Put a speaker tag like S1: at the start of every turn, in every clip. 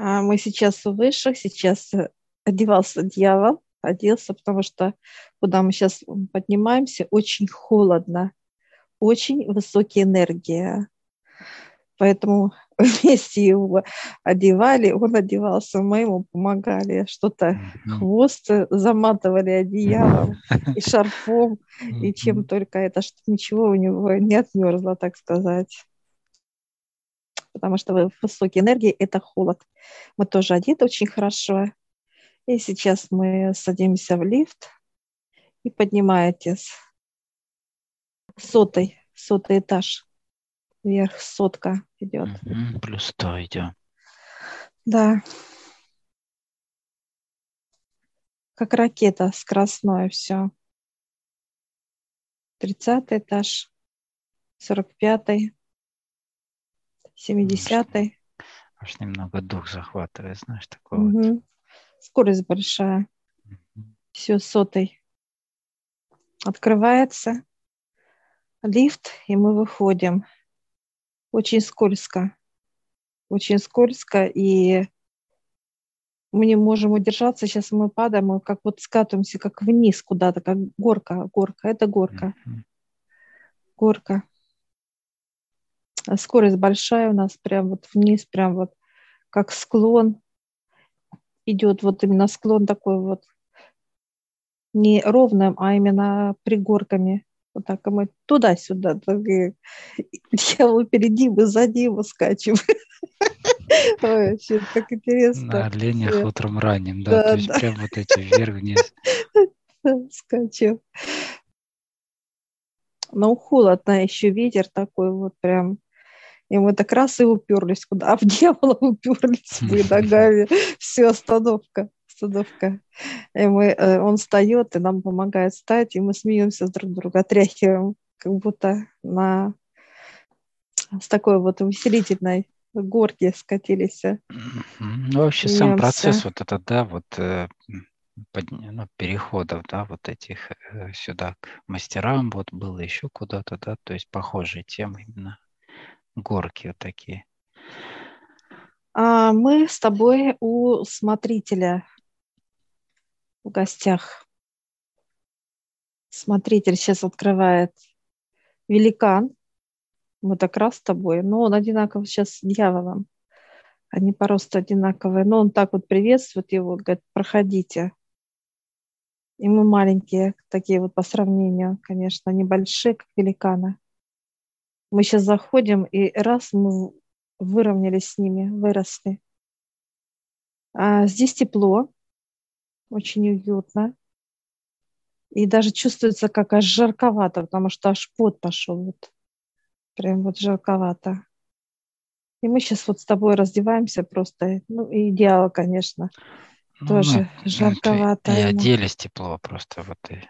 S1: А мы сейчас у высших, сейчас э, одевался дьявол, оделся, потому что куда мы сейчас поднимаемся, очень холодно, очень высокие энергии. Поэтому вместе его одевали, он одевался, мы ему помогали, что-то хвост заматывали одеялом и шарфом, и чем только это, что ничего у него не отмерзло, так сказать потому что высокие энергии – это холод. Мы тоже одеты очень хорошо. И сейчас мы садимся в лифт и поднимаетесь. Сотый, сотый этаж. Вверх сотка идет.
S2: Угу, плюс сто идем.
S1: Да. Как ракета скоростное все. Тридцатый этаж, сорок пятый, 70-й.
S2: Аж немного дух захватывает, знаешь, такого. Угу. Вот.
S1: Скорость большая. Угу. Все сотый. Открывается лифт, и мы выходим. Очень скользко. Очень скользко, и мы не можем удержаться. Сейчас мы падаем, мы как вот скатываемся, как вниз куда-то, как горка. Горка, это горка. mm Горка. А скорость большая у нас, прям вот вниз, прям вот как склон идет, вот именно склон такой вот не ровным, а именно пригорками. Вот так, и мы туда-сюда. Так, и, дьявол впереди, мы сзади. Ой, вообще, как интересно.
S2: На оленях утром ранним, да, то есть прям вот эти вверх-вниз.
S1: Скачем. Но холодно еще ветер такой вот прям и мы так раз и уперлись куда, а в дьявола уперлись мы ногами. Все, остановка, остановка. И мы, э, он встает и нам помогает встать, и мы смеемся друг друга, отряхиваем, как будто на с такой вот увеселительной горки скатились.
S2: Ну, вообще Смеемся. сам процесс вот этот, да, вот э, под, ну, переходов, да, вот этих э, сюда к мастерам, вот было еще куда-то, да, то есть похожие темы именно горки вот такие?
S1: А, мы с тобой у смотрителя в гостях. Смотритель сейчас открывает великан. Мы так раз с тобой, но он одинаково сейчас с дьяволом. Они по росту одинаковые. Но он так вот приветствует его, говорит, проходите. И мы маленькие, такие вот по сравнению, конечно, небольшие, как великаны. Мы сейчас заходим, и раз мы выровнялись с ними, выросли. А здесь тепло, очень уютно. И даже чувствуется, как аж жарковато, потому что аж пот пошел. Вот. Прям вот жарковато. И мы сейчас вот с тобой раздеваемся просто. Ну, идеал, конечно. Ну, Тоже ну, жарковато.
S2: И оделись тепло просто. Вот и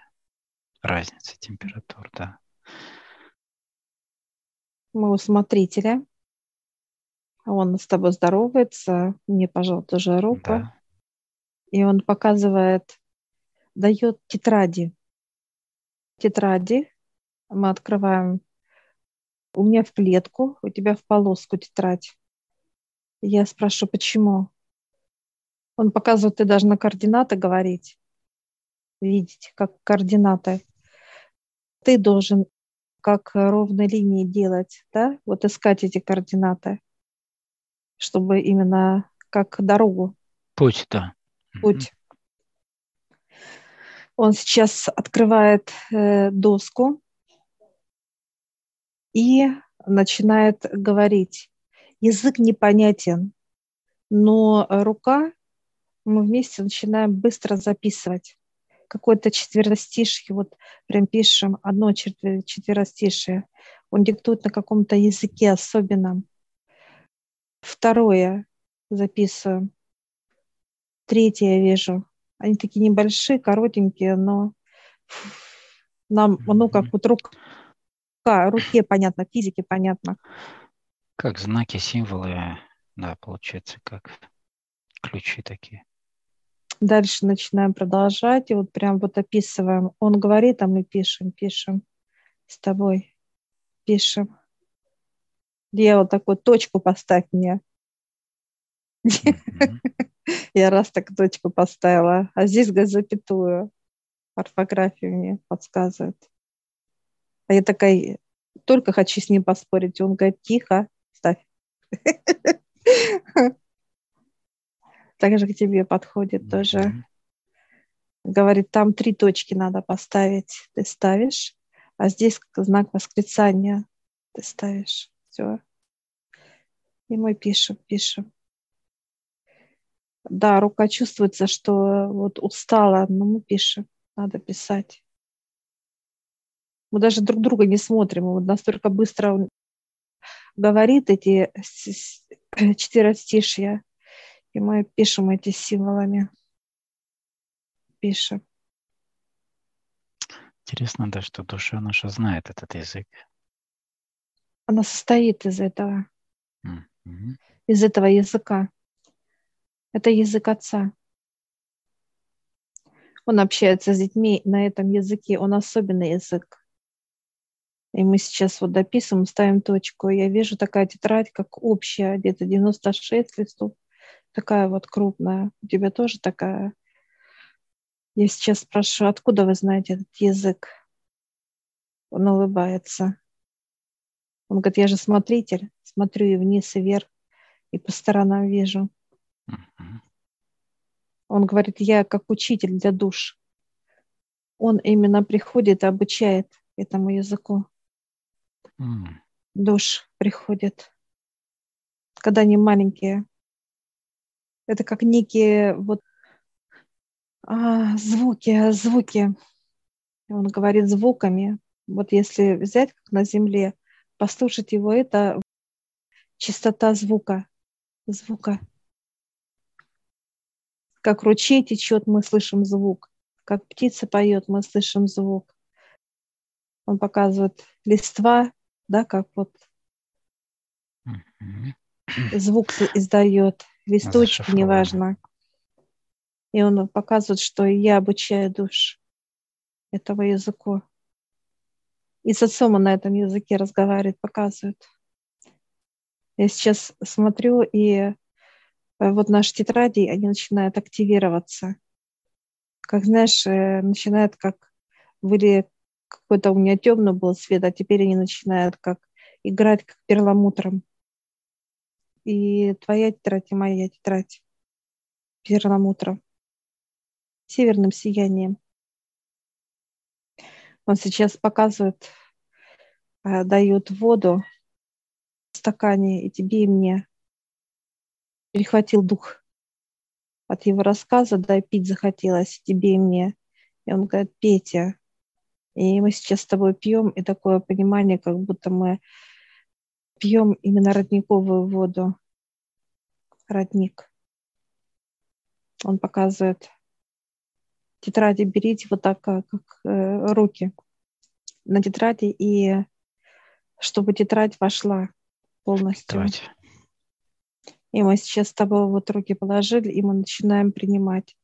S2: разница температур, да
S1: моего смотрителя. Он с тобой здоровается, мне пожал тоже руку. Да. И он показывает, дает тетради. Тетради мы открываем. У меня в клетку, у тебя в полоску тетрадь. Я спрашиваю, почему? Он показывает, ты должна координаты говорить, видеть, как координаты. Ты должен как ровной линии делать, да, вот искать эти координаты, чтобы именно как дорогу.
S2: Путь, да.
S1: Путь. Он сейчас открывает э, доску и начинает говорить. Язык непонятен, но рука, мы вместе начинаем быстро записывать какое-то четверостишье, вот прям пишем одно четверостишее, он диктует на каком-то языке особенном. Второе записываем. Третье я вижу. Они такие небольшие, коротенькие, но нам, ну, как вот рука, руке понятно, физике понятно.
S2: Как знаки, символы, да, получается, как ключи такие.
S1: Дальше начинаем продолжать, и вот прям вот описываем. Он говорит, а мы пишем, пишем с тобой, пишем. Я вот такую точку поставь мне. Я раз так точку поставила, а здесь запятую. Орфографию мне подсказывает. А я такая, только хочу с ним поспорить. Он говорит, тихо, ставь. Так же к тебе подходит тоже. Говорит, там три точки надо поставить. Ты ставишь, а здесь знак восклицания ты ставишь. Все. И мы пишем, пишем. Да, рука чувствуется, что вот устала, но мы пишем. Надо писать. Мы даже друг друга не смотрим. Вот настолько быстро он говорит эти четверостишья, и мы пишем эти символами. Пишем.
S2: Интересно, да, что душа наша знает этот язык.
S1: Она состоит из этого. Mm-hmm. Из этого языка. Это язык отца. Он общается с детьми на этом языке. Он особенный язык. И мы сейчас вот дописываем, ставим точку. Я вижу такая тетрадь, как общая, где-то 96 листов. Такая вот крупная. У тебя тоже такая? Я сейчас спрашиваю, откуда вы знаете этот язык? Он улыбается. Он говорит, я же смотритель. Смотрю и вниз, и вверх, и по сторонам вижу. Он говорит, я как учитель для душ. Он именно приходит и обучает этому языку. Mm. Душ приходит, когда они маленькие. Это как некие вот а, звуки, звуки. Он говорит звуками. Вот если взять, как на земле, послушать его, это чистота звука. Звука. Как ручей течет, мы слышим звук. Как птица поет, мы слышим звук. Он показывает листва, да, как вот звук издает, листочек, неважно. И он показывает, что я обучаю душ этого языку. И с отцом он на этом языке разговаривает, показывает. Я сейчас смотрю, и Э, вот наши тетради, они начинают активироваться. Как знаешь, э, начинают как были какой-то у меня темный был свет, а теперь они начинают как играть как перламутром. И твоя тетрадь, и моя тетрадь перламутром, северным сиянием. Он сейчас показывает, э, дает воду в стакане и тебе, и мне перехватил дух от его рассказа, да, пить захотелось тебе и мне. И он говорит, Петя, и мы сейчас с тобой пьем, и такое понимание, как будто мы пьем именно родниковую воду. Родник. Он показывает. Тетради берите вот так, как, как э, руки на тетради, и чтобы тетрадь вошла полностью. Тетрадь. И мы сейчас с тобой вот руки положили, и мы начинаем принимать.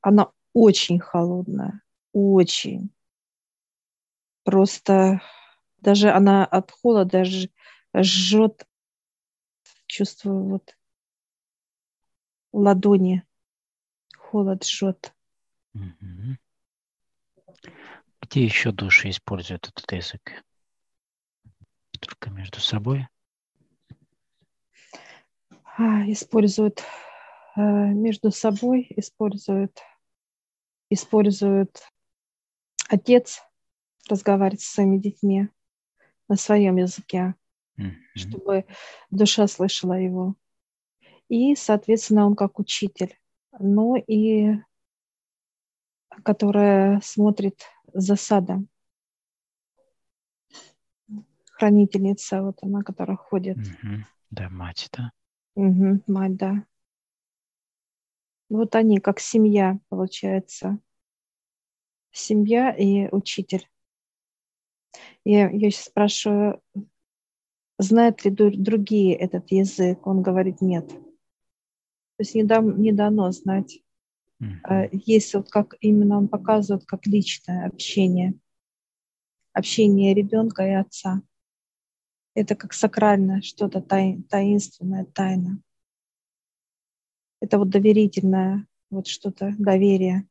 S1: Она очень холодная, очень. Просто даже она от холода жжет, чувствую вот ладони, холод жжет.
S2: Где еще души используют этот язык? Только между собой?
S1: А, используют э, между собой, используют, используют отец разговаривать с своими детьми на своем языке, mm-hmm. чтобы душа слышала его. И, соответственно, он как учитель, но и которая смотрит за садом. Хранительница, вот она, которая ходит.
S2: Mm-hmm. Да, мать, да?
S1: Угу, мать, да. Вот они как семья, получается. Семья и учитель. Я, я сейчас спрашиваю, знают ли другие этот язык? Он говорит, нет. То есть не, дам, не дано знать. Mm-hmm. Есть вот как именно он показывает, как личное общение. Общение ребенка и отца это как сакральное, что-то тай, таинственное, тайна. Это вот доверительное, вот что-то, доверие.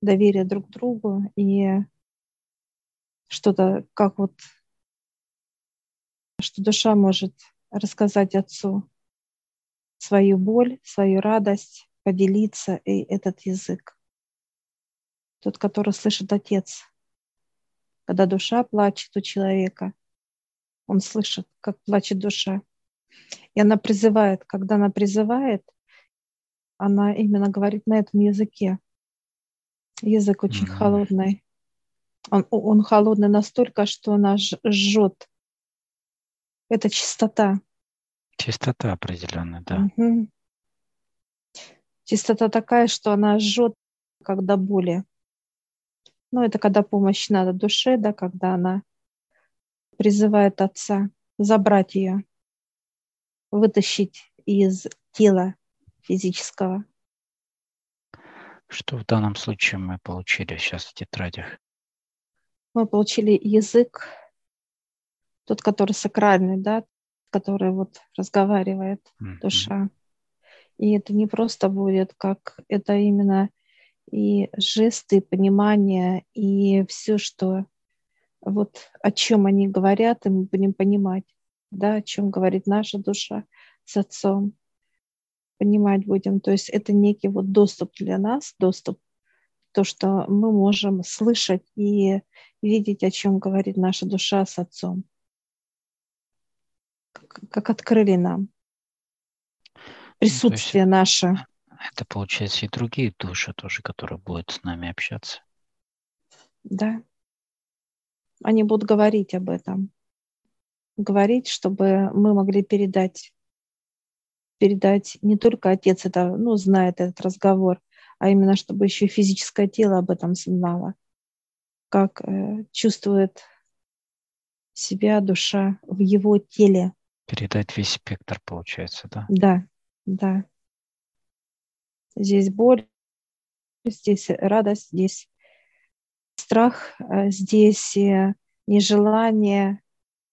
S1: Доверие друг другу и что-то, как вот, что душа может рассказать Отцу свою боль, свою радость, поделиться, и этот язык. Тот, который слышит Отец. Когда душа плачет у человека, он слышит, как плачет душа. И она призывает, когда она призывает, она именно говорит на этом языке. Язык очень mm-hmm. холодный. Он, он холодный настолько, что она жжет. Это чистота.
S2: Чистота определенная, да.
S1: Угу. Чистота такая, что она жжет, когда боли. Ну, это когда помощь надо душе, да, когда она призывает отца забрать ее, вытащить из тела физического.
S2: Что в данном случае мы получили сейчас в тетрадях?
S1: Мы получили язык, тот, который сакральный, да, который вот разговаривает mm-hmm. душа. И это не просто будет, как это именно и жесты, и понимание, и все, что вот о чем они говорят, и мы будем понимать, да, о чем говорит наша душа с отцом. Понимать будем. То есть это некий вот доступ для нас, доступ, то, что мы можем слышать и видеть, о чем говорит наша душа с отцом. Как, открыли нам присутствие ну, есть, наше.
S2: Это получается и другие души тоже, которые будут с нами общаться.
S1: Да. Они будут говорить об этом. Говорить, чтобы мы могли передать. Передать не только отец это, ну, знает этот разговор, а именно, чтобы еще физическое тело об этом знало. Как э, чувствует себя душа в его теле.
S2: Передать весь спектр, получается, да?
S1: Да, да. Здесь боль, здесь радость, здесь страх, э, здесь э, нежелание,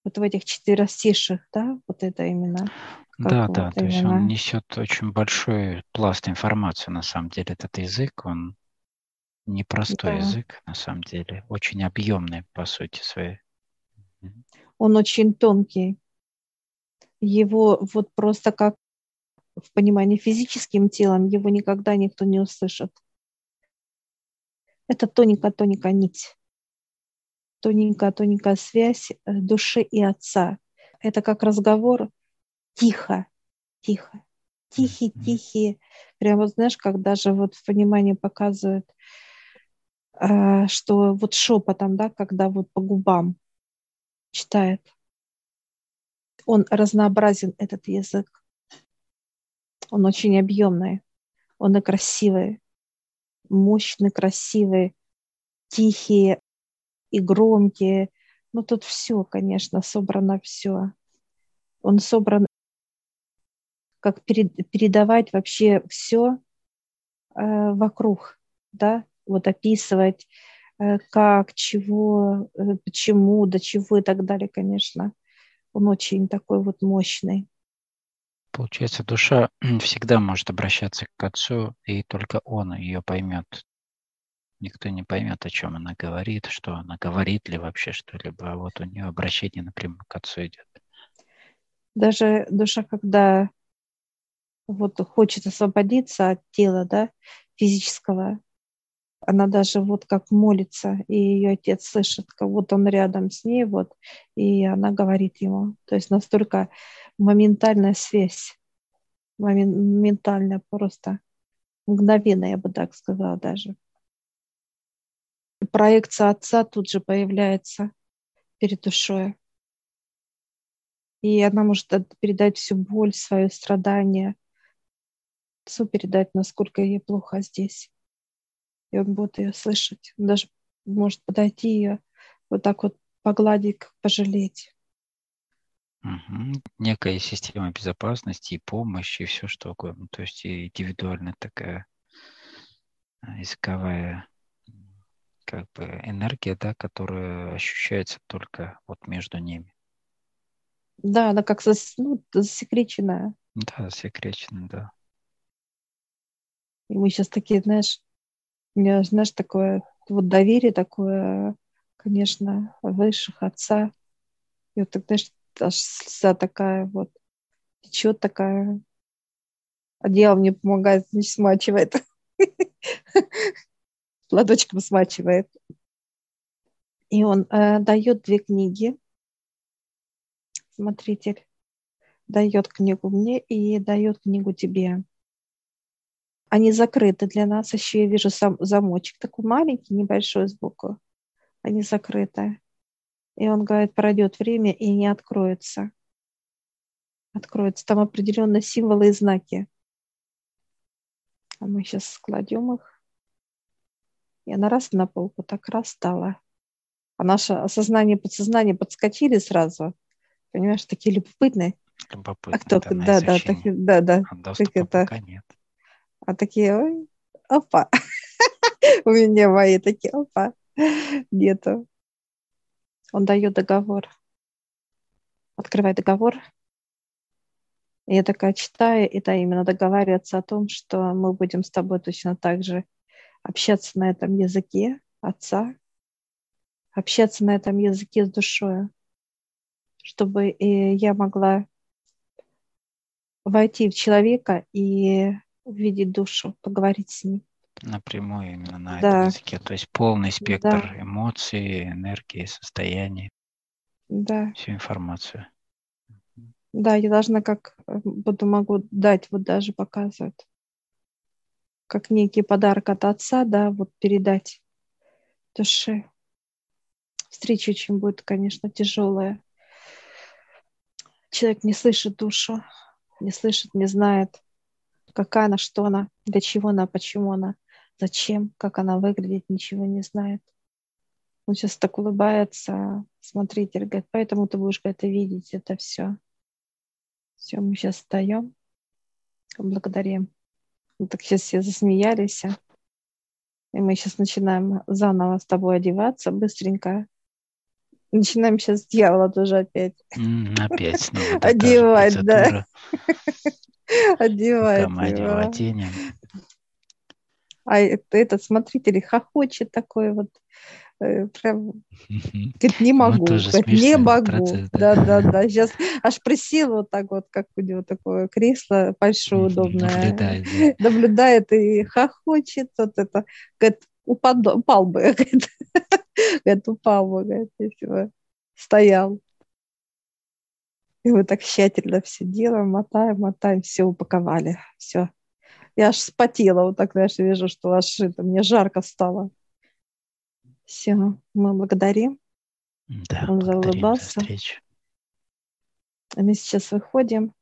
S1: вот в этих четверостиших, да, вот это именно.
S2: Да, вот да, то есть он несет очень большой пласт информации, на самом деле, этот язык, он непростой да. язык, на самом деле, очень объемный, по сути своей.
S1: Он очень тонкий. Его вот просто как в понимании физическим телом, его никогда никто не услышит. Это тоненькая-тоненькая нить, тоненькая-тоненькая связь э, души и отца. Это как разговор тихо, тихо, тихий, тихий. Прямо, вот знаешь, как даже вот в понимании показывают, э, что вот шепотом, да, когда вот по губам читает. Он разнообразен, этот язык. Он очень объемный, он и красивый мощные, красивые, тихие и громкие. Ну, тут все, конечно, собрано все. Он собран, как перед, передавать вообще все э, вокруг, да, вот описывать, э, как, чего, э, почему, до чего и так далее, конечно. Он очень такой вот мощный.
S2: Получается, душа всегда может обращаться к Отцу, и только Он ее поймет. Никто не поймет, о чем она говорит, что она говорит ли вообще что-либо, а вот у нее обращение напрямую к Отцу идет.
S1: Даже душа, когда вот хочет освободиться от тела, да, физического, она даже вот как молится, и ее отец слышит, как вот он рядом с ней, вот, и она говорит ему. То есть настолько моментальная связь, моментальная просто, мгновенная, я бы так сказала даже. Проекция отца тут же появляется перед душой. И она может передать всю боль, свое страдание, отцу передать, насколько ей плохо здесь. И он будет ее слышать. Он даже может подойти ее вот так вот погладить, пожалеть.
S2: Угу. Некая система безопасности и помощи, и все что угодно. То есть индивидуальная такая а, языковая как бы энергия, да, которая ощущается только вот между ними.
S1: Да, она как зас, ну, засекреченная.
S2: Да, засекречено, да.
S1: И мы сейчас такие, знаешь, у меня, знаешь, такое вот доверие такое, конечно, высших отца. И вот, знаешь, аж слеза такая вот, течет такая. Одеяло мне помогает, значит, смачивает. Ладочком смачивает. И он э, дает две книги. Смотритель дает книгу мне и дает книгу тебе они закрыты для нас. Еще я вижу сам замочек такой маленький, небольшой сбоку. Они закрыты. И он говорит, пройдет время и не откроется. Откроется. Там определенные символы и знаки. А мы сейчас складем их. И она раз на полку так раз стала. А наше осознание, подсознание подскочили сразу. Понимаешь, такие любопытные.
S2: Любопытные,
S1: а кто, да, да, так, да, да.
S2: А доступа это, пока нет.
S1: А такие, ой, опа. У меня мои такие, опа, нету. Он дает договор. Открывай договор. Я такая читаю, и да, именно договариваться о том, что мы будем с тобой точно так же общаться на этом языке отца, общаться на этом языке с душой, чтобы я могла войти в человека и увидеть душу, поговорить с ним.
S2: Напрямую именно на да. этом языке. То есть полный спектр да. эмоций, энергии, состояний.
S1: Да.
S2: Всю информацию.
S1: Да, я должна как буду могу дать, вот даже показывать, как некий подарок от отца, да, вот передать душе. Встреча очень будет, конечно, тяжелая. Человек не слышит душу, не слышит, не знает какая она, что она, для чего она, почему она, зачем, как она выглядит, ничего не знает. Он сейчас так улыбается, смотрите, говорит, поэтому ты будешь это видеть, это все. Все, мы сейчас встаем, благодарим. Мы так сейчас все засмеялись. И мы сейчас начинаем заново с тобой одеваться быстренько. Начинаем сейчас дьявола тоже опять.
S2: опять.
S1: Одевать, да. Одевает
S2: его.
S1: А этот смотритель хохочет такой вот, э, прям, говорит, не могу, говорит, не могу. Да. да, да. Сейчас аж присел вот так вот, как у него такое кресло большое, удобное. Наблюдает, да. Наблюдает и хохочет. Вот это, говорит, упал, упал бы, говорит упал бы, говорит, если бы стоял. И мы так тщательно все делаем, мотаем, мотаем, все упаковали, все. Я аж спотела, вот так, знаешь, вижу, что аж это, мне жарко стало. Все, мы благодарим.
S2: Да, Он заулыбался.
S1: А мы сейчас выходим.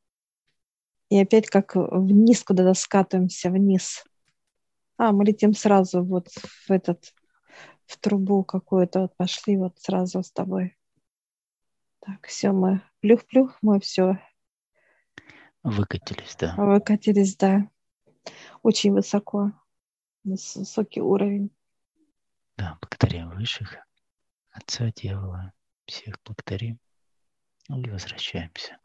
S1: И опять как вниз куда-то скатываемся, вниз. А, мы летим сразу вот в этот, в трубу какую-то, вот пошли вот сразу с тобой. Так, все, мы плюх-плюх, мы все.
S2: Выкатились, да.
S1: Выкатились, да. Очень высоко. Высокий уровень.
S2: Да, благодарим высших, Отца, Дьявола, всех благодарим и возвращаемся.